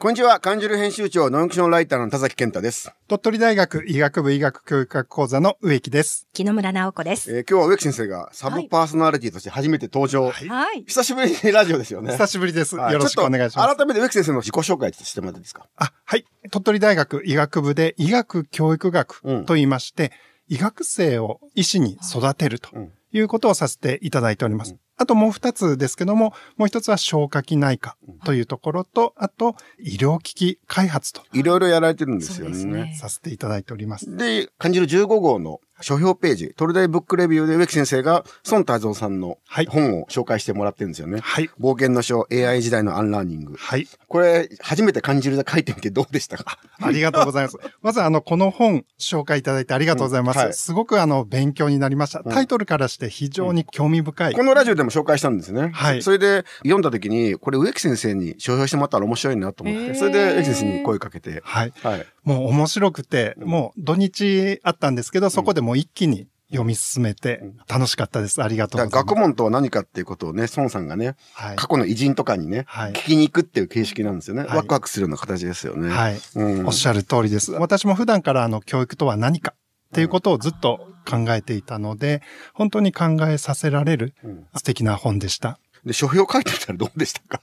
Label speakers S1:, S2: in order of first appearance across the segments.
S1: こんにちは、漢字る編集長、ノンクションライターの田崎健太です。
S2: 鳥取大学医学部医学教育学講座の植木です。
S3: 木野村直子です。
S1: えー今日は植木先生がサブパーソナリティとして初めて登場。
S2: はい
S3: はい。
S1: 久しぶりにラジオですよね。
S2: 久しぶりです。
S1: はい
S2: よろしくお願いします。
S1: 改めて植木先生の自己紹介してもらっていいですか？
S2: あ、はい。鳥取大学医学部で医学教育学
S1: うん
S2: と言いまして、医学生を医師に育てると
S1: うん
S2: いうことをさせていただいております。あともう二つですけども、もう一つは消化器内科というところと、あと医療機器開発と
S1: いろいろやられてるんですよね。
S3: ね
S2: させていただいております。
S1: で、カニジル15号の書評ページ、とりだいブックレビューで植木先生が孫泰蔵さんの
S2: はい
S1: 本を紹介してもらってるんですよね。
S2: はい。
S1: 冒険の書 AI 時代のアンラーニング。
S2: はい。
S1: これ、初めてカニジルで書いてみてどうでしたか？
S2: ありがとうございます。まずあの、この本紹介いただいてありがとうございます。
S1: うんはい
S2: すごくあの、勉強になりました。
S1: うん
S2: タイトルからして非常に興味深い。
S1: このラジオでも紹介したんですね。
S2: はい
S1: それで読んだ時に、これ植木先生に書評してもらったら面白いなと思って、それで植木先生に声かけて、
S2: はい。
S1: はい。
S2: もう面白くて、
S1: うん
S2: もう土日あったんですけど、そこでもう一気に読み進めて
S1: うん
S2: 楽しかったです。ありがとう
S1: だ
S2: ございます。
S1: 学問とは何かっていうことをね、孫さんがね、
S2: はい。
S1: 過去の偉人とかにね、
S2: はい
S1: 聞きに行くっていう形式なんですよね。
S2: はい
S1: ワクワクするような形ですよね。
S2: はい。
S1: うん
S2: おっしゃる通りです。私も普段からあの、教育とは何かっていうことをずっと考えていたので、本当に考えさせられる
S1: うん
S2: 素敵な本でした。
S1: で、書評書いてみたらどうでしたか？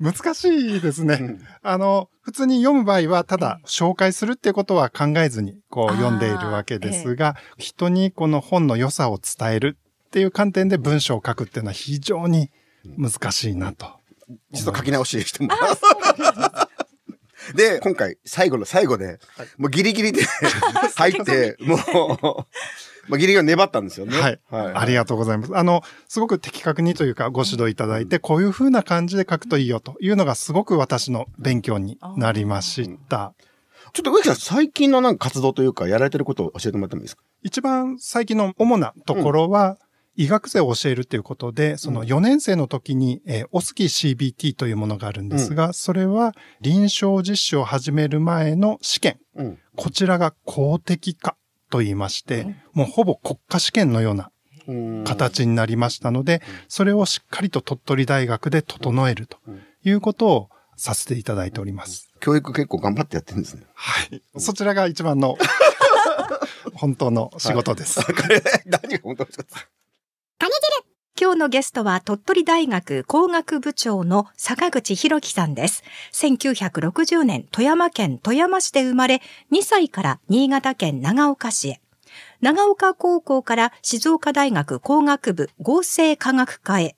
S2: 難しいですね。
S1: うん
S2: あの、普通に読む場合は、ただ紹介するっていうことは考えずにこう読んでいるわけですが、人にこの本の良さを伝えるっていう観点で文章を書くっていうのは非常に難しいなと。
S1: ちょっと書き直ししてもらう。で、今回、最後の最後で、もうギリギリで 入って、もう、まあ、ギリギリ粘ったんですよね。
S2: はい。
S1: はい。
S2: ありがとうございます。あの、すごく的確にというかご指導いただいて、こういう風な感じで書くといいよというのがすごく私の勉強になりました。
S1: ちょっと植木さん、最近のなんか活動というか、やられてることを教えてもらってもいいですか？
S2: 一番最近の主なところは、医学生を教えるということで、その4年生の時に、えーオスキー CBT というものがあるんですが、それは臨床実習を始める前の試験。
S1: うん。
S2: こちらが公的化と言いまして、もうほぼ国家試験のような
S1: うん
S2: 形になりましたので、それをしっかりと鳥取大学で整えるということをさせていただいております。
S1: 教育結構頑張ってやってるんですね。
S2: はい。そちらが一番の 本当の仕事です。
S1: 何が本当ですか？
S3: 今日のゲストは鳥取大学工学部長の坂口博樹さんです。1960年富山県富山市で生まれ、2歳から新潟県長岡市へ。長岡高校から静岡大学工学部合成科学科へ。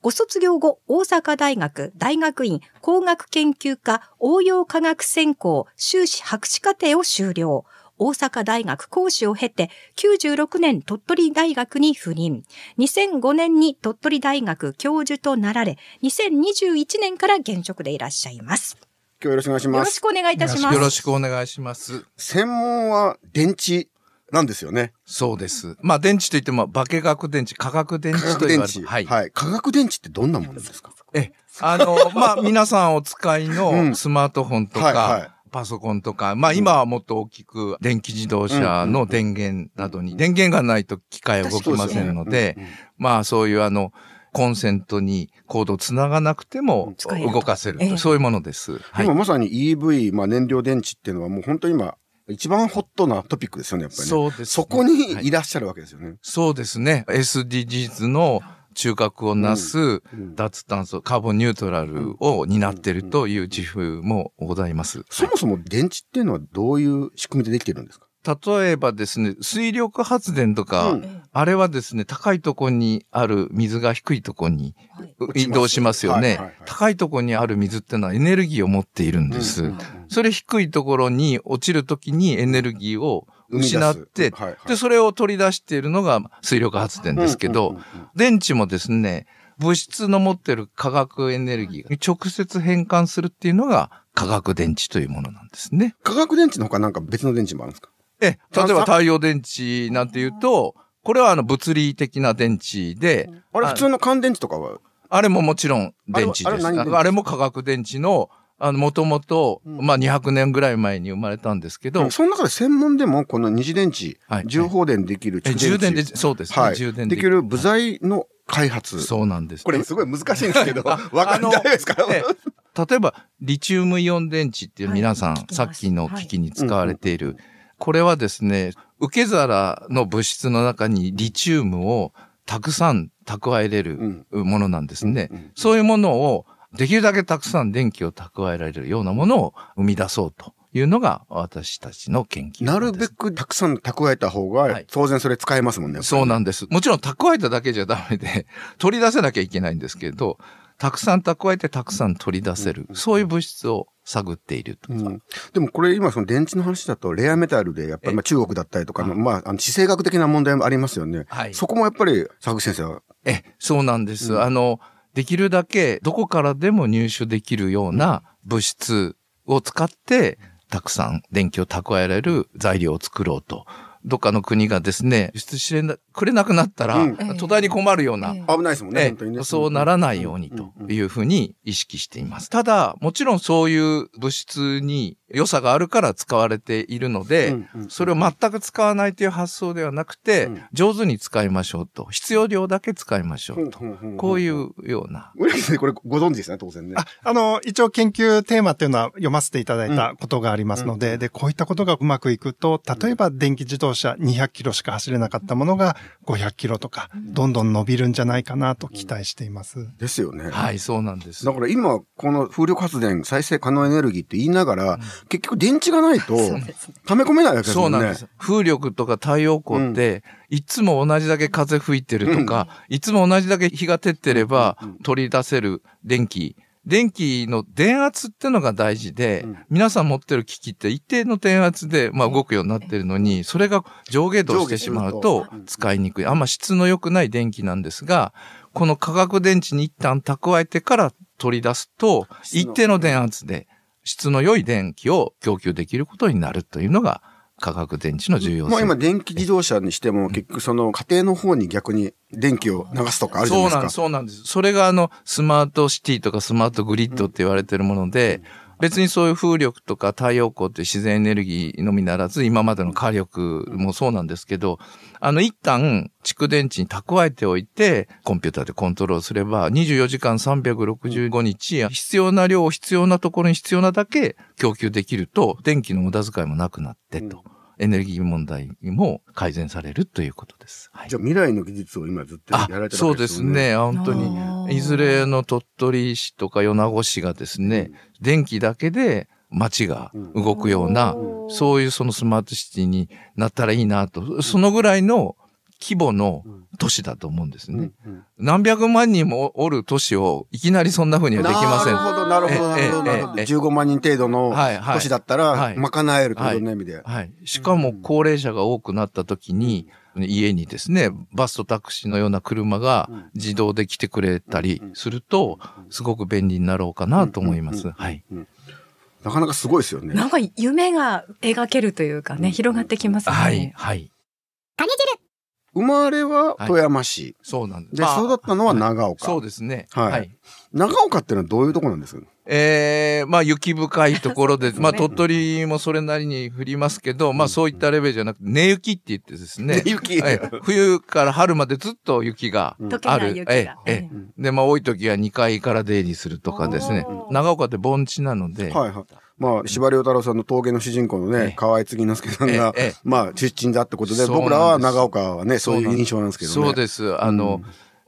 S3: ご卒業後、大阪大学大学院工学研究科応用科学専攻修士博士課程を修了。大阪大学講師を経て、96年鳥取大学に赴任。2005年に鳥取大学教授となられ、2021年から現職でいらっしゃいます。
S1: 今日よろしくお願いし
S3: よ
S1: ます。
S3: ろしくお願いいたします。
S4: よろしくお願いします。
S1: 専門は電池なんですよね。
S4: そうです。まあ、電池といっても、化学電池、化学電
S1: 化
S4: 池と
S1: 学電池。
S4: 言われる。はい。
S1: はい。化学電池ってどんなものですか？
S4: え、あの、まあ、皆さんお使い
S1: うん
S4: のスマートフォンとか、
S1: はいはい
S4: パソコンとか、まあ今はもっと大きく電気自動車の電源などに、電源がないと機械は動きませんので、まあそういうあの、コンセントにコードをつながなくても動かせる
S3: ええ
S4: と、そういうものです。はい
S1: 今。まさに EV、まあ燃料電池っていうのはもう本当に今、一番ホットなトピックですよね、やっぱりね。
S4: そうですね
S1: そこにいらっしゃるわけですよね。
S4: そうですね。SDGs の中核をなす
S1: うん。
S4: 脱炭素、カーボンニュートラルを担っているという自負もございます。
S1: そもそも電池っていうのはどういう仕組みでできてるんですか？
S4: 例えばですね、水力発電とか、
S1: うん。
S4: あれはですね、高いところにある水が低いところに
S3: はい。
S4: 移動しますよね。
S1: はいはいはい。
S4: 高いところにある水ってのはエネルギーを持っているんです。
S1: うん
S4: それ低いところに落ちるときにエネルギーを失って、
S1: はいはい。
S4: で、それを取り出しているのが水力発電ですけど、
S1: うんうんうん
S4: 電池もですね、物質の持ってる化学エネルギーに直接変換するっていうのが化学電池というものなんですね。
S1: 化学電池のほかなんか別の電池もあるんですか？
S4: え、例えば太陽電池なんていうと、これはあの物理的な電池で、
S1: あれ
S4: あ
S1: 普通の乾電池とかは？
S4: あれももちろん電池です。
S1: あれ
S4: も化学電池の、あの、もともと、
S1: うん。
S4: まあ200年ぐらい前に生まれたんですけど、
S1: その中で専門でもこの二次電池、
S4: はい。
S1: 重放電できる
S4: え
S1: 蓄電池。
S4: 充電で、そうですね、
S1: はい、
S4: 充電
S1: できる。部材の開発。
S4: そうなんです。
S1: これすごい難しいんですけど、わかんないですか？
S4: ええ例えば、リチウムイオン電池っていう皆さん、
S3: はい。
S4: さっきの機器に使われている、これはですね、受け皿の物質の中にリチウムをたくさん蓄えれるものなんですね。
S1: うんうん。
S4: そういうものを、できるだけたくさん電気を蓄えられるようなものを生み出そうというのが私たちの研究
S1: なるべくたくさん蓄えた方が
S4: はい、
S1: 当然それ使えますもんね。
S4: そうなんんです。もちろん蓄えただけじゃダメで、取り出せなきゃいけないんですけど、たくさん蓄えてたくさん取り出せる、そういう物質を探っているとか。
S1: うんでもこれ今その電池の話だとレアメタルでやっぱりまあ中国だったりとかの、まああの地政学的な問題もありますよね。
S4: はい
S1: そこもやっぱり坂口先生は。
S4: え、そうなんです。
S1: うん
S4: あの、できるだけどこからでも入手できるような物質を使って、たくさん電気を蓄えられる材料を作ろうと。どっかの国がですね、輸出してなくれなくなったら、
S1: うん
S4: 途端に困るような、
S3: ええ
S1: 危ないですもんね、
S4: え
S1: 本当にね。
S4: そうならないようにというふうに意識しています。ただ、もちろんそういう物質に良さがあるから使われているので、
S1: うんうん
S4: それを全く使わないという発想ではなくて、
S1: うん
S4: 上手に使いましょうと。必要量だけ使いましょうと。こうい
S1: うん。
S4: うような。
S1: これご存知ですね、当然ね。
S2: ああの、一応研究テーマっていうのは読ませていただいたことがありますので、で、こういったことがうまくいくと、例えば電気自動車200キロしか走れなかったものが500キロとか、どんどん伸びるんじゃないかなと期待しています。
S1: ですよね。
S4: はい、そうなんです。
S1: だから今、この風力発電、再生可能エネルギーって言いながら、結局電池がないと、溜め込めないわけですもね。
S4: そうんなんです。風力とか太陽光って、いつも同じだけ風吹いてるとか、いつも同じだけ日が照ってれば取り出せる電気。電気の電圧ってのが大事で、
S1: うん。
S4: 皆さん持ってる機器って一定の電圧で、まあ、動くようになってるのに、それが上下動してしまう
S1: 上
S4: と。使いにくい。あんま質の良くない電気なんですが、この化学電池に一旦蓄えてから取り出すと、一定の電圧で質の良い電気を供給できることになるというのが化学電池の重要性。
S1: まあ今電気自動車にしても結局その家庭の方に逆に電気を流すとかあるじゃないですか。
S4: そうなんです、そうなんです。それがあの、スマートシティとかスマートグリッドって言われてるもので、別にそういう風力とか太陽光って自然エネルギーのみならず、今までの火力もそうなんですけど、あの、一旦蓄電池に蓄えておいて、コンピューターでコントロールすれば、24時間365日、必要な量を必要なところに必要なだけ供給できると、電気の無駄遣いもなくなってと、エネルギー問題も改善されるということです。はい
S1: じゃあ未来の技術を今ずっとや
S4: あ
S1: られてる
S4: そうですね。本当
S3: あ
S4: に。
S3: ー。
S4: いずれの鳥取市とか米子市がですね、電気だけで街が動くような、
S3: うん
S4: そういうそのスマートシティになったらいいなと、そのぐらいの規模の都市だと思うんですね。
S1: うんうん。
S4: 何百万人もおる都市をいきなりそんな風にはできません。
S1: なるほど、なるほど、なるほど、なるほど。
S4: ええええ。
S1: 15万人程度の都市だったら、
S4: はい。
S1: 賄えるとい。う意味で。
S4: はい。しかも高齢者が多くなった時に、家にですね、バスとタクシーのような車が自動で来てくれたりすると、すごく便利になろうかなと思います。はい。
S1: なかなかすごいですよね。
S3: なんか夢が描けるというかね、広がってきますね。
S4: はい。はい。
S1: 生まれは富山市。
S4: そうなんです。
S1: で、
S4: まあ
S1: 育ったのは長岡。
S4: そうですね。
S1: はい
S4: はい。
S1: 長岡っていうのはどういうところなんです？か
S4: えー、まあ雪深いところで、まあ鳥取もそれなりに降りますけど、まあそういったレベルじゃなくて、寝雪って言ってですね。
S1: 雪。
S4: ええ冬から春までずっと雪が
S3: 溶けない雪が。
S4: あるえええで、まあ多い時は2階から出入りするとかですね長岡って盆地なので、
S1: はいはい。まあ、司馬遼太郎さんの峠の主人公の
S4: ええ
S1: ね、河合継之助さんがまあ、出身だってことで、僕らは長岡はね、そういう印象なんですけどね。
S4: そうです。あの、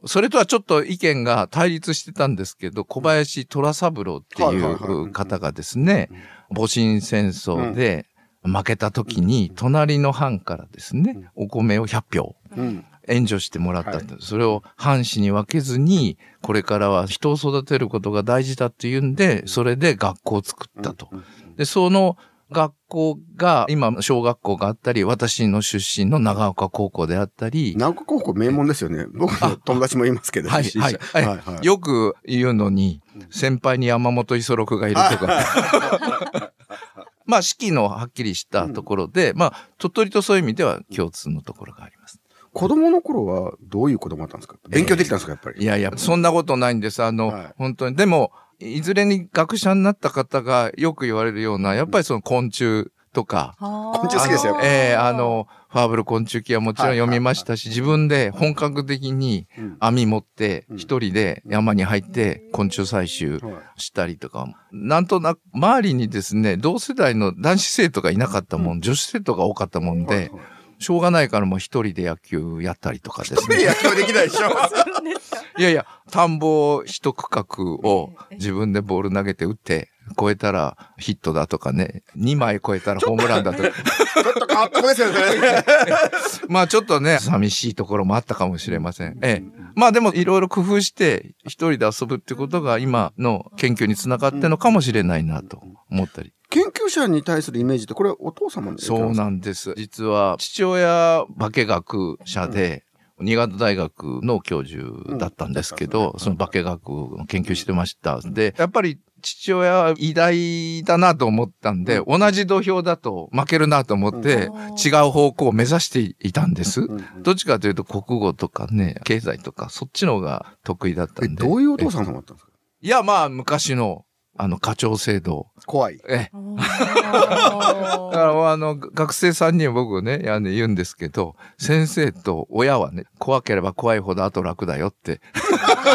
S4: それとはちょっと意見が対立してたんですけど、小林虎三郎って
S1: はい
S4: う方がですね、戊辰戦争で負けた時に、隣の藩からですね、お米を100票
S1: うん。
S4: 援助してもらった
S1: はい。
S4: と。それを藩士に分けずに、これからは人を育てることが大事だっていうんで、それで学校を作ったと。で、その学校が、今、小学校があったり、私の出身の長岡高校であったり、
S1: 長岡高校名門ですよね。僕の友達もいますけど。
S4: はい、はい
S1: 者、
S4: はい、
S1: はい。
S4: よく言うのに、先輩に山本五十六がいるとか。まあ、式のはっきりしたところで、まあ、鳥取とそういう意味では共通のところがあります。
S1: 子供の頃はどういう子供だったんですか？勉強できたんですか、やっぱり？
S4: いやいや、そんなことないんです。あの、
S1: はい
S4: 本当に。でも、いずれに学者になった方がよく言われるような、やっぱりその昆虫とか、
S3: 昆
S1: 虫好きですよ。
S4: ええあの、ファーブル昆虫記はもちろん読みましたし、自分で本格的に
S1: うん。
S4: 網持って
S1: うん。
S4: 一人で山に入って昆虫採集
S1: はい。
S4: したりとか、なんとなく周りにですね、同世代の男子生徒がいなかったもん、女子生徒が多かったもんで、しょうがないからもう一人で野球やったりとかですね。
S1: 野球できないでしょ。
S4: いやいや、田んぼ一区画を自分でボール投げて打って、超えたらヒットだとかね、2枚超えたらホームランだとか。
S1: ちょっとっですよね。
S4: まあちょっとね、寂しいところもあったかもしれません。ええ。まあでもいろいろ工夫して一人で遊ぶってことが今の研究につながってるのかもしれないなと思ったり。
S1: 研究者に対するイメージって、これお父様の
S4: そうなんです。実は父親化学者で、新潟大学の教授だったんですけど、その化学を研究してました。で、やっぱり父親は偉大だなと思ったんで、同じ土俵だと負けるなと思って、違う方向を目指していたんです。どっちかというと国語とかね、経済とか、そっちの方が得意だった
S1: え、
S4: んで。
S1: どういうお父さん様だったんですか？
S4: いや、まあ、昔の、あの、課長制度。
S1: 怖い。
S4: ええ。だから、あの、学生さんには僕ね、言うんですけど、先生と親はね、怖ければ怖いほど後楽だよって。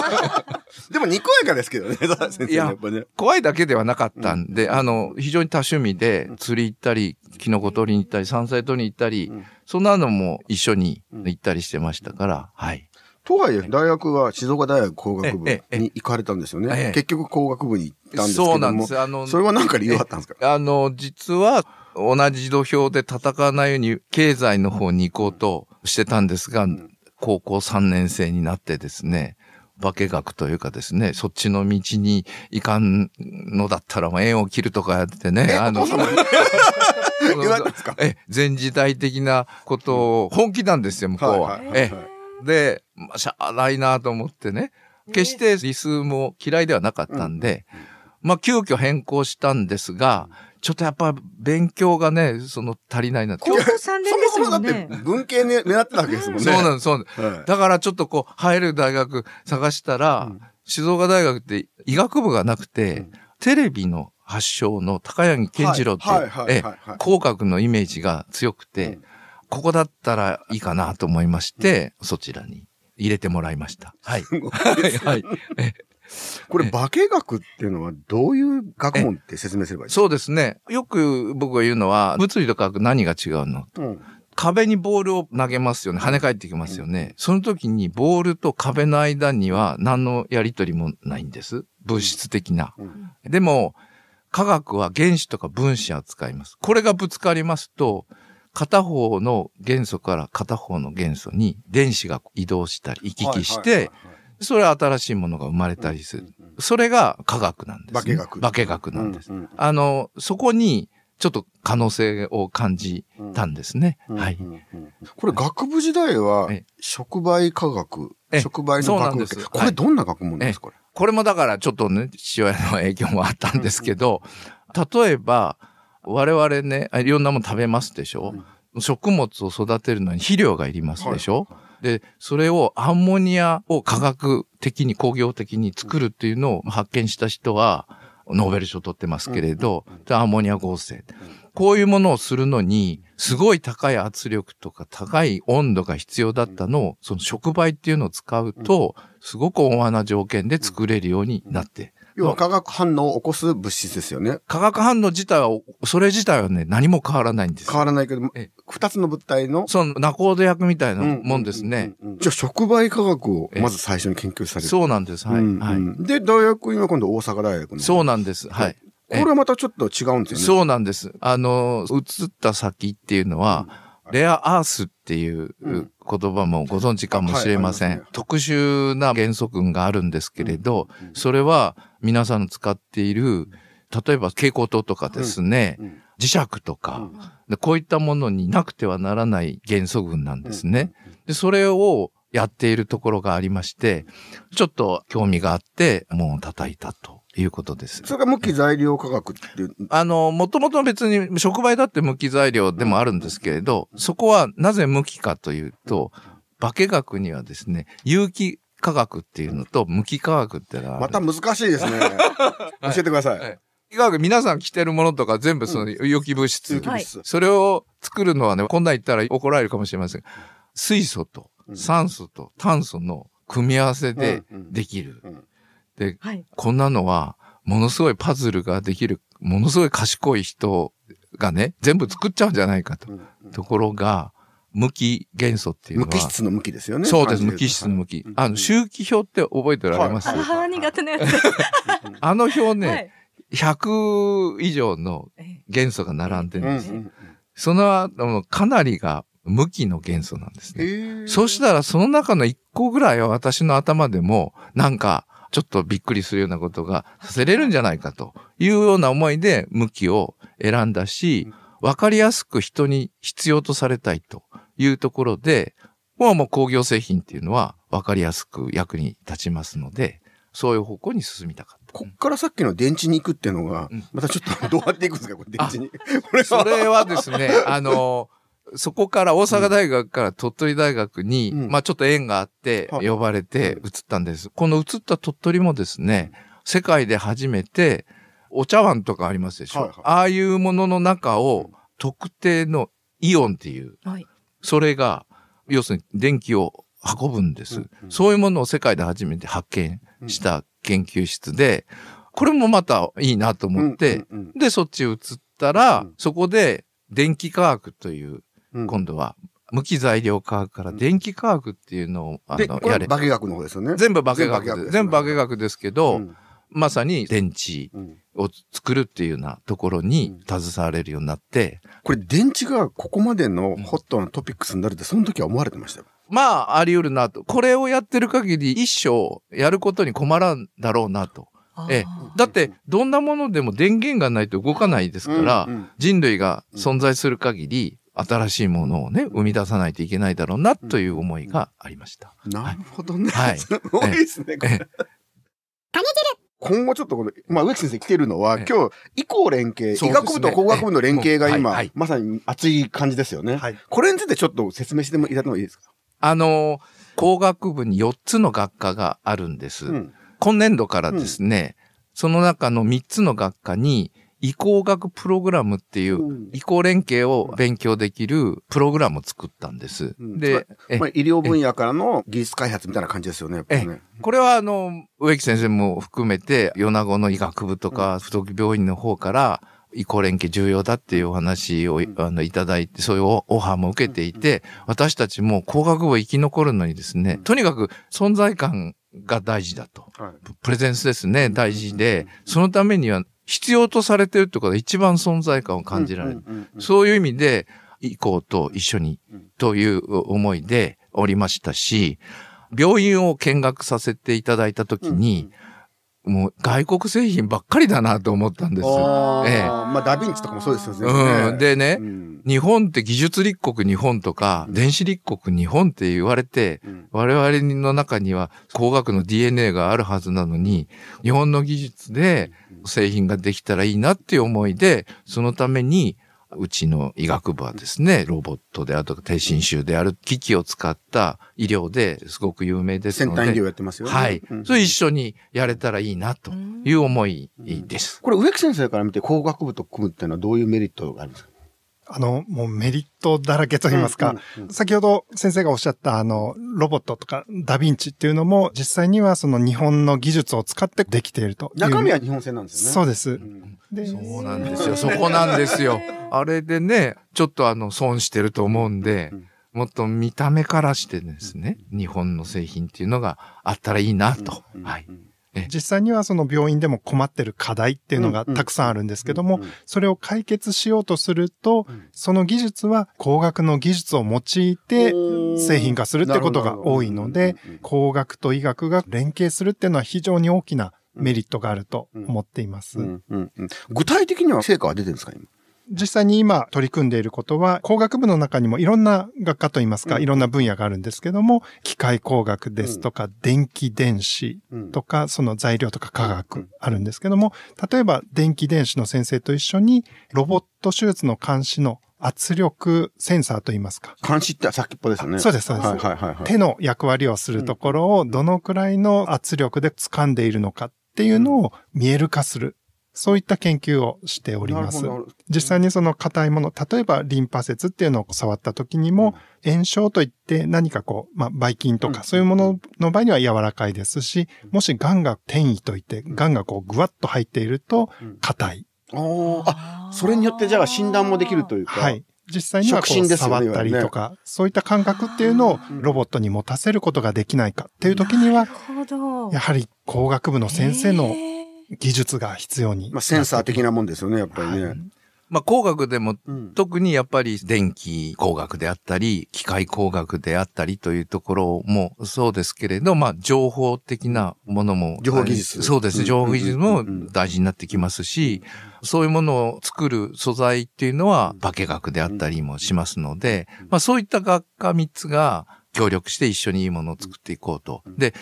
S1: でも、にこやかですけどね、先生やっぱね。
S4: 怖いだけではなかったんで、あの、非常に多趣味で、釣り行ったり、キノコ取りに行ったり、山菜取りに行ったり、
S1: うん
S4: そんなのも一緒に行ったりしてましたから、はい。
S1: とはいえ、大学は静岡大学工学部に行かれたんですよね。
S4: ええ
S1: 結局工学部に行ったんですけども。
S4: そうなんです。あの、
S1: それは何か理由あったんですか？
S4: あの、実は、同じ土俵で戦わないように、経済の方に行こうとしてたんですが、高校3年生になってですね、化学というかですね、そっちの道に行かんのだったら、まあ縁を切るとかやってね、あの、え、全時代的なことを本気なんですよ、向こうは。で、まあ、しゃあないなと思ってね、決して理数も嫌いではなかったんで、まあ、急遽変更したんですが、ちょっとやっぱ勉強がね、その足りないなって。
S3: 高校3年です
S1: そもそもだ
S3: もんね
S1: って。文系ね狙ってたわけですもんね。
S4: そうなんです、そうなんです。
S1: はい
S4: だからちょっとこう、入る大学探したら、
S1: うん
S4: 静岡大学って医学部がなくて、
S1: うん
S4: テレビの発祥の高柳健次郎って、え
S1: はいはい
S4: 工学のイメージが強くて、
S1: うん
S4: ここだったらいいかなと思いまして、そちらに入れてもらいました。はい。はい。はい。え
S1: これ、化学っていうのはどういう学問って説明すればいいです
S4: そうですね。よく僕が言うのは、物理と科学何が違うの？
S1: かうん
S4: 壁にボールを投げますよね。跳ね返ってきますよね。その時にボールと壁の間には何のやりとりもないんです。物質的な。
S1: うん
S4: でも、科学は原子とか分子を使います。これがぶつかりますと、片方の元素から片方の元素に電子が移動したり行き来して、それは新しいものが生まれたりする。それが科学なんです、ね。
S1: 化学。
S4: 化学なんです。
S1: うんうん
S4: あの、そこにちょっと可能性を感じたんですね。
S1: うん。
S4: はい。
S1: これ学部時代は
S4: え、
S1: 触媒科学、
S4: え
S1: 触媒の学部。
S4: です。
S1: これどんな学問ですか、これ。
S4: これもだからちょっとね、父親の影響もあったんですけど、例えば、我々ね、いろんなもの食べますでしょ、食物を育てるのに肥料がいりますでしょ、で、それをアンモニアを科学的に工業的に作るっていうのを発見した人は、ノーベル賞取ってますけれど、でアンモニア合成。こういうものをするのに、すごい高い圧力とか高い温度が必要だったのを、その触媒っていうのを使うと、すごく温和な条件で作れるようになって。
S1: 要は化学反応を起こす物質ですよね。
S4: 化学反応自体は、それ自体はね、何も変わらないんです
S1: 変。わらないけど
S4: え、
S1: 二つの物体の。
S4: その、ナコード薬みたいなもんですね。
S1: うんうんうんうん。じゃあ、触媒科学をまず最初に研究される。
S4: そうなんです。はい。
S1: うん
S4: はい。
S1: うんで、大学院は今度大阪大学の。
S4: そうなんです。はい。
S1: これはまたちょっと違うんですよね。
S4: そうなんです。あの、移った先っていうのは、レアアースっていう
S1: うん。
S4: 言葉もご存知かもしれません。
S1: はいありますね。
S4: 特殊な元素群があるんですけれど、
S1: うんうん。
S4: それは皆さんの使っている、例えば蛍光灯とかですね、
S1: うん
S4: 磁石とか、
S1: うん。
S4: で、こういったものになくてはならない元素群なんですね。で、それをやっているところがありまして、ちょっと興味があって、門を叩いたということです。
S1: それが無機材料科学っていう。
S4: あの、もともと別に触媒だって無機材料でもあるんですけれど、そこはなぜ無機かというと、化学にはですね、有機化学っていうのと無機化学っていうのは
S1: また難しいですね。教えてください。
S4: はい皆さん着てるものとか全部その有機物質。
S1: 有機物質。
S4: それを作るのはね、こんなん言ったら怒られるかもしれません。水素と酸素と炭素の組み合わせでできる。
S1: うん
S4: で、
S3: はい。
S4: こんなのは、ものすごいパズルができる、ものすごい賢い人がね、全部作っちゃうんじゃないかと。
S1: うん
S4: ところが、無機元素っていうのは。
S1: 無機質の無機ですよね。
S4: そうです、無機質の無機
S1: うん。
S4: あの、周期表って覚えておられます、
S1: はい
S3: ああ、苦手なやつ。
S4: あの表ね、
S3: はい。
S4: 100以上の
S3: ええ
S4: 元素が並んで
S1: うん
S4: るんです。
S1: うん
S4: そのあの、かなりが無機の元素なんですね。そうしたらその中の1個ぐらいは私の頭でも、なんか、ちょっとびっくりするようなことがさせれるんじゃないかというような思いで向きを選んだし、わかりやすく人に必要とされたいというところで、もうもう工業製品っていうのはわかりやすく役に立ちますので、そういう方向に進みたかった。
S1: こっからさっきの電池に行くっていうのが
S4: うん、
S1: またちょっとどうやっていくんですか、これ電池に。これ
S4: それはですね、あの、そこから大阪大学から鳥取大学に、
S1: うん。
S4: まあちょっと縁があって
S1: はい。
S4: 呼ばれて移ったんです。この移った鳥取もですね、世界で初めてお茶碗とかありますでしょ？
S1: はいはい。
S4: ああいうものの中を特定のイオンっていう、
S3: はい。
S4: それが、要するに電気を運ぶんです。
S1: うん。うん。
S4: そういうものを世界で初めて発見した研究室で、これもまたいいなと思って、
S1: うんうん
S4: で、そっち移ったら、
S1: うん。
S4: そこで電気化学という、
S1: うん
S4: 今度は無機材料化学から電気化学っていうのを、あ
S1: で、
S4: の、やれ。
S1: 化学の方ですよね。
S4: 全部化学で。
S1: 全部化学です
S4: 全部化学ですけど、
S1: うん
S4: まさに電池
S1: うん
S4: を作るっていうようなところに携われるようになって、
S1: これ電池がここまでのホットなトピックスになるって、その時は思われてましたよ。
S4: まあ、あり得るなと。これをやってる限り一生やることに困らんだろうなと。ええだって、どんなものでも電源がないと動かないですから、人類が存在する限り、新しいものをね、生み出さないといけないだろうな、という思いがありました。
S1: なるほどね。
S4: はい
S1: すごいですね、こ
S4: え
S1: れ。今後ちょっとこの、まあ、植木先生来てるのは、
S4: ええ
S1: 今日、医工連携、
S4: ね
S1: 医学部と工学部の連携が今、
S4: ええはいはい
S1: まさに熱い感じですよね。
S2: はい。
S1: これについてちょっと説明してもいただいてもいいですか？
S4: あの、工学部に4つの学科があるんです。
S1: うん。
S4: 今年度からですね、その中の3つの学科に、移行学プログラムっていう、
S1: うん。
S4: 移行連携を勉強できるプログラムを作ったんです。
S1: うん。
S4: で、え
S1: まあ、医療分野からの技術開発みたいな感じですよね、ね。
S4: これはあの、植木先生も含めて、米子の医学部とか、不登記病院の方から、移行連携重要だっていうお話を、あのいただいて、そういうオオファーも受けていて、私たちも工学部生き残るのにですね、とにかく存在感が大事だと。
S1: はい。
S4: プレゼンスですね、大事で、そのためには必要とされてるってことが一番存在感を感じられる。
S1: うんうんうん
S4: そういう意味で、行こうと一緒に
S1: うん
S4: という思いでおりましたし、病院を見学させていただいたときに、もう外国製品ばっかりだなと思ったんです。
S1: あー
S4: ええ
S1: まあ、ダヴィンチとかもそうですよね。
S4: うん。でね、
S1: うん
S4: 日本って技術立国日本とか、
S1: うん
S4: 電子立国日本って言われて、
S1: うん
S4: 我々の中には工学の DNA があるはずなのに、日本の技術で製品ができたらいいなっていう思いで、そのために、うちの医学部はですね、ロボットであるとか低侵襲である機器を使った医療ですごく有名ですので、
S1: 先端医療やってますよね。
S4: はい
S1: うん。
S4: それ一緒にやれたらいいなという思いです。
S1: これ、植木先生から見て工学部と組むっていうのはどういうメリットがあるんですか？
S2: あの、もうメリットだらけと言いますか、
S1: うんうん
S2: 先ほど先生がおっしゃったあの、ロボットとかダヴィンチっていうのも実際にはその日本の技術を使ってできているという。
S1: 中身は日本製なんですよね。
S2: そうです。
S1: うん
S2: で
S4: そうなんですよ。そこなんですよ。あれでね、ちょっとあの、損してると思うんで
S1: うん、
S4: もっと見た目からしてですね、日本の製品っていうのがあったらいいなと。
S1: うん
S4: はい。
S2: 実際にはその病院でも困ってる課題っていうのがたくさんあるんですけども、それを解決しようとすると
S1: うん、
S2: その技術は工学の技術を用いて製品化するってことが多いので、工学と医学が連携するっていうのは非常に大きなメリットがあると思っています。
S1: 具体的には成果は出てるんですか今？
S2: 実際に今取り組んでいることは、工学部の中にもいろんな学科といいますか、
S1: うん。
S2: いろんな分野があるんですけども、機械工学ですとか、電気電子
S1: うん。
S2: とか、その材料とか科
S1: うん。
S2: 学あるんですけども、例えば電気電子の先生と一緒に、ロボット手術の監視の圧力センサーといいますか、
S1: 監視って先っぽですよね。
S2: そうですそうです。
S1: はいはいはいはい。
S2: 手の役割をするところをどのくらいの圧力で掴んでいるのかっていうのを見える化するそういった研究をしております。実際にその硬いもの、例えばリンパ節っていうのを触った時にも、炎症といって何かこう、まあ、ばい菌と
S1: うん。
S2: かそういうものの場合には柔らかいですし、もし癌が転移といって、癌がこうぐわっと入っていると
S1: うん。
S2: 硬い。
S1: おー。あ、それによってじゃあ診断もできるというか。
S2: はい。実際にはこう
S1: 触
S2: ったりとか、そういった感覚っていうのを
S1: うん
S2: ロボットに持たせることができないかっていう時には、
S3: なるほど。
S2: やはり工学部の先生の技術が必要に。
S1: まあ、センサー的なもんですよね、やっぱりね。
S2: はい
S4: まあ工学でも
S1: うん
S4: 特にやっぱり電気工学であったり、機械工学であったりというところもそうですけれど、まあ情報的なものも。
S1: 情報技術
S4: そうです。
S1: うん
S4: 情報技術も大事になってきますし、そういうものを作る素材っていうのは化学であったりもしますので、まあそういった学科3つが協力して一緒にいいものを作っていこうと。で、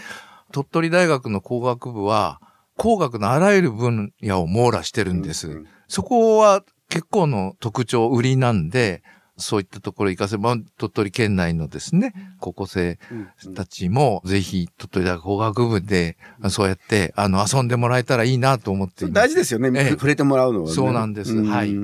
S4: 鳥取大学の工学部は工学のあらゆる分野を網羅してるんです。
S1: うん
S4: そこは結構の特徴、売りなんで、そういったところ活かせば、鳥取県内のですね、高校生
S1: うん
S4: たちも、ぜひ、鳥取大学工学部で、そうやって、あの、遊んでもらえたらいいなと思って。
S1: 大事ですよね、
S4: ええ
S1: 触れてもらうのは、ね。
S4: そうなんですはい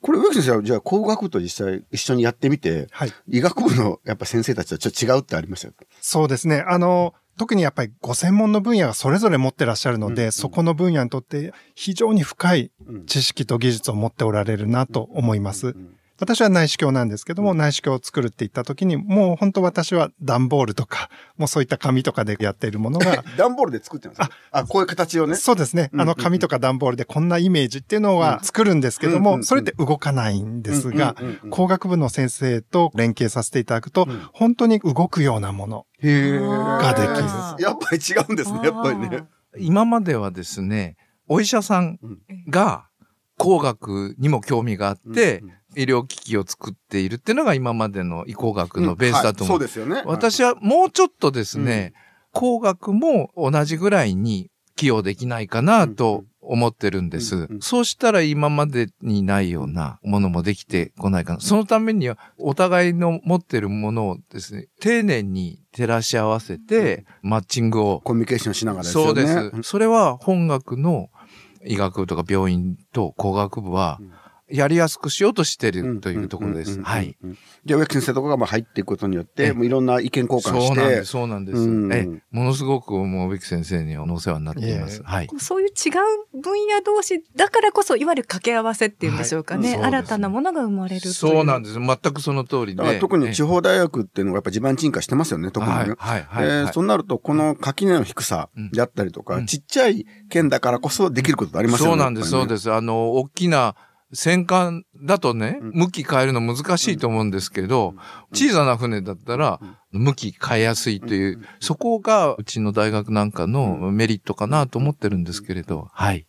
S1: これ、植木先生は、じゃあ工学部と実際一緒にやってみて、
S2: はい。
S1: 医学部のやっぱ先生たちとちょっと違うってありましたよ。
S2: そうですね。あの、特にやっぱりご専門の分野がそれぞれ持ってらっしゃるので、
S1: うん
S2: そこの分野にとって非常に深い
S1: うん。
S2: 知識と技術を持っておられるなと思います。
S1: うん
S2: 私は内視鏡なんですけども、
S1: うん。
S2: 内視鏡を作るって言った時に、もう本当私は段ボールとか、もうそういった紙とかでやっているものが、
S1: 段ボールで作ってるんです？かあ、こういう形をね。
S2: そうですね。
S1: うん
S2: あの紙とか段ボールでこんなイメージっていうのは作るんですけども、
S1: うんうんうん
S2: それって動かないんですが
S1: うんうんうんうん、
S2: 工学部の先生と連携させていただくと
S1: うん、
S2: 本当に動くようなもの。
S1: へ
S2: ができる。
S1: やっぱり違うんですね、やっぱりね。
S4: 今まではですね、お医者さんが工学にも興味があって、
S1: うんうん
S4: 医療機器を作っているっていうのが今までの医工学のベースだと思う。
S1: はいそうですよね。
S4: 私はもうちょっとですね、工学も同じぐらいに寄与できないかなと思ってるんです。
S1: うんうん
S4: そうしたら今までにないようなものもできてこないかな。そのためにはお互いの持ってるものをですね、丁寧に照らし合わせて、マッチングを。
S1: コミュニケーションしながらです
S4: そう。です。それは本学の医学部とか病院と工学部はやりやすくしようとしてるというところです。はい。。
S1: で、植木先生とかがまあ入っていくことによっ
S4: ええ
S1: て、もういろんな意見交換して
S4: そうなんです、、そうなんです。
S1: うん
S4: え、ものすごくもう、植木先生にはお世話になっています。はい。
S3: そういう違う分野同士だからこそ、いわゆる掛け合わせっていうんでしょうかね。
S4: はいそうです
S3: 新たなものが生まれるという。
S4: そうなんです。全くその通りで。
S1: 特に
S4: え
S1: 地方大学っていうのがやっぱ地盤沈下してますよね、特にね。
S4: はい、はい、はい。
S1: えー
S4: はい
S1: そうなると、この垣根の低さであったりとか、
S4: うん
S1: ちっちゃい県だからこそできることありますよね。
S4: そうなんです、そう
S1: す。
S4: です。あの、大きな戦艦だとね、
S1: うん。
S4: 向き変えるの難しいと思うんですけど、小さな船だったら、向き変えやすいという、
S1: うん。
S4: そこがうちの大学なんかのメリットかなと思ってるんですけれど、はい。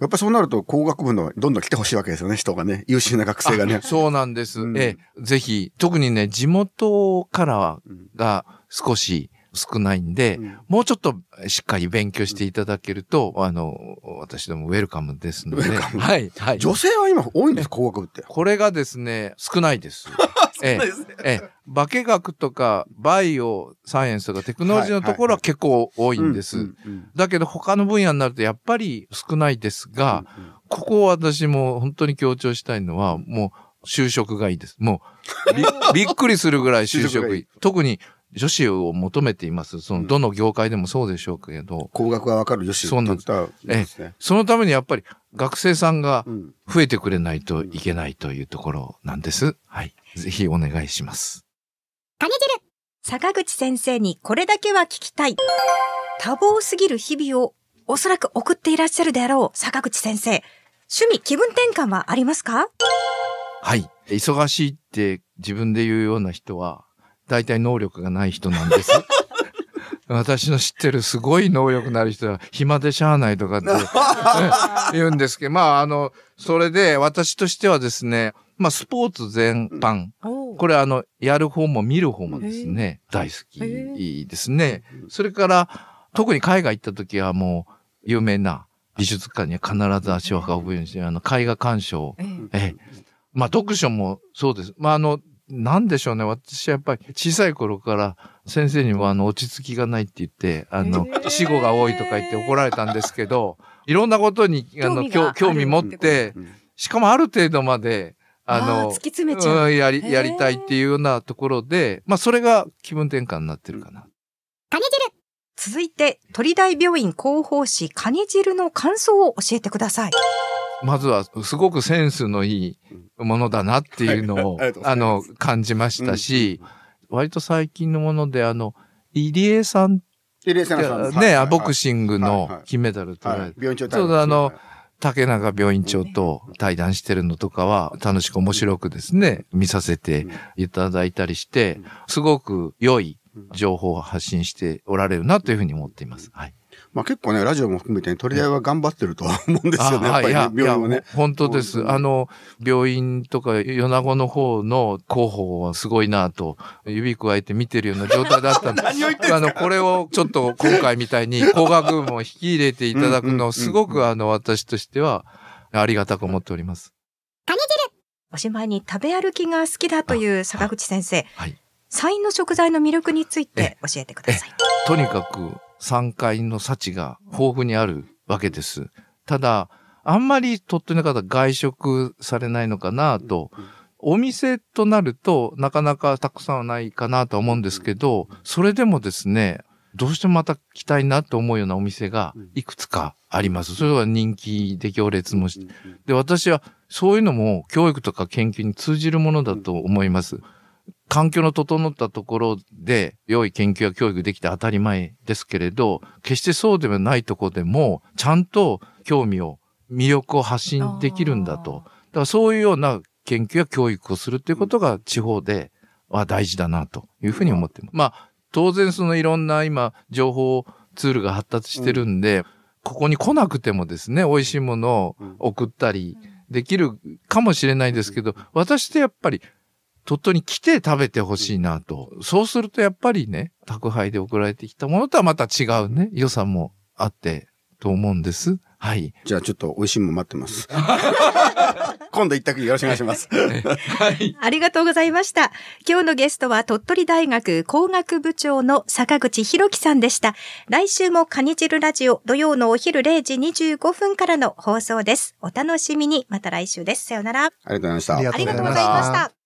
S1: やっぱりそうなると工学部のどんどん来てほしいわけですよね、人がね。優秀な学生がね。
S4: あ。そうなんです。
S1: うん。
S4: ええ、ぜひ、特にね、地元から
S1: うん。
S4: が少し少ないんで、
S1: うん
S4: もうちょっとしっかり勉強していただけると、あの、私どもウェルカムですので。はい、はい。
S1: 女性は今多いんです、工学部って。
S4: これがですね、少ないです。ええええ、化学とかバイオサイエンスとかテクノロジーのところは結構多いんです。
S1: うんうん
S4: だけど他の分野になるとやっぱり少ないですが、ここを私も本当に強調したいのは、もう就職がいいです。もうび、びっくりするぐらい就
S1: 職いい。
S4: 特に女子を求めています。その、どの業界でもそうでしょうけど、
S1: 工学がわかる女子
S4: そうなんです
S1: って言ったらいいですね。
S4: そのためにやっぱり学生さんが
S1: うん
S4: 増えてくれないといけないというところなんです。はい。ぜひお願いします。
S3: 坂口先生にこれだけは聞きたい。多忙すぎる日々をおそらく送っていらっしゃるであろう坂口先生。趣味気分転換はありますか？
S4: はい。忙しいって自分で言うような人は、大体能力がない人なんです。私の知ってるすごい能力のある人は、暇でしゃあないとかって 言うんですけど、まあ、あの、それで私としてはですね、まあ、スポーツ全般、これあの、やる方も見る方もですね、大好きですね。それから、特に海外行った時はもう、有名な美術館には必ず足を運ぶようにして、あの、絵画鑑賞
S3: ええ
S4: ええ。まあ、読書もそうです。まあ、あの、なんでしょうね。私はやっぱり小さい頃から先生にもあの、落ち着きがないって言って、あの、死後が多いとか言って怒られたんですけど、いろんなことに、あの、
S3: 興味
S4: 持って、しかもある程度まで、あの、
S3: 突き詰めちゃう。
S4: うんやり、やりたいっていうようなところで、まあ、それが気分転換になってるかな。
S3: 続いて、鳥大病院広報誌カニ汁の感想を教えてください。
S4: まずは、すごくセンスのいいものだなっていうのを
S1: はい。あ
S4: の、感じましたし、割と最近のもので、あの、入江さん
S1: で、レイセナさん。
S4: ね、あボクシング
S1: はい
S4: の
S1: はい
S4: 金メダル取られて、
S1: はい病院長
S4: ちょうどあの、竹中病院長と対談してるのとかは楽しく面白くですね、見させていただいたりして、すごく良い情報を発信しておられるなというふうに思っています。はい。
S1: まあ結構ね、ラジオも含めて、ね、鳥大は頑張ってるとは思うんですよね。やっぱりね、病院もね。
S4: 本当です。あの、病院とか米子の方の広報はすごいなと、指加えて見てるような状態だったんで、
S1: 何を言ってんすか
S4: あの、これをちょっと今回みたいに工学部も引き入れていただくのをすごくあの、私としてはありがたく思っております。
S3: おしまいに食べ歩きが好きだという坂口先生。
S4: はい。
S3: 菜の食材の魅力について教えてください。
S4: とにかく山海の幸が豊富にあるわけです。ただ、あんまり鳥取の方外食されないのかなと。お店となるとなかなかたくさんはないかなと思うんですけど、それでもですね、どうしてもまた来たいなと思うようなお店がいくつかあります。それは人気で行列もして。で、私はそういうのも教育とか研究に通じるものだと思います。環境の整ったところで良い研究や教育できて当たり前ですけれど、決してそうではないところでも、ちゃんと興味を、魅力を発信できるんだと。だからそういうような研究や教育をするということが地方では大事だなというふうに思ってます。まあ、当然そのいろんな今情報ツールが発達してるんで、ここに来なくてもですね、美味しいものを送ったりできるかもしれないですけど、私ってやっぱり鳥取に来て食べてほしいなと。そうするとやっぱりね、宅配で送られてきたものとはまた違うね、良さもあってと思うんです。はい。
S1: じゃあちょっと美味しいもん待ってます。今度一択よろしくお願いします。
S4: はい。
S3: ありがとうございました。今日のゲストは鳥取大学工学部長の坂口博樹さんでした。来週もカニ汁ラジオ土曜のお昼0時25分からの放送です。お楽しみに。また来週です。さようなら。
S1: ありがとうございました。
S2: ありが
S3: とうご
S2: ざいまし
S3: た。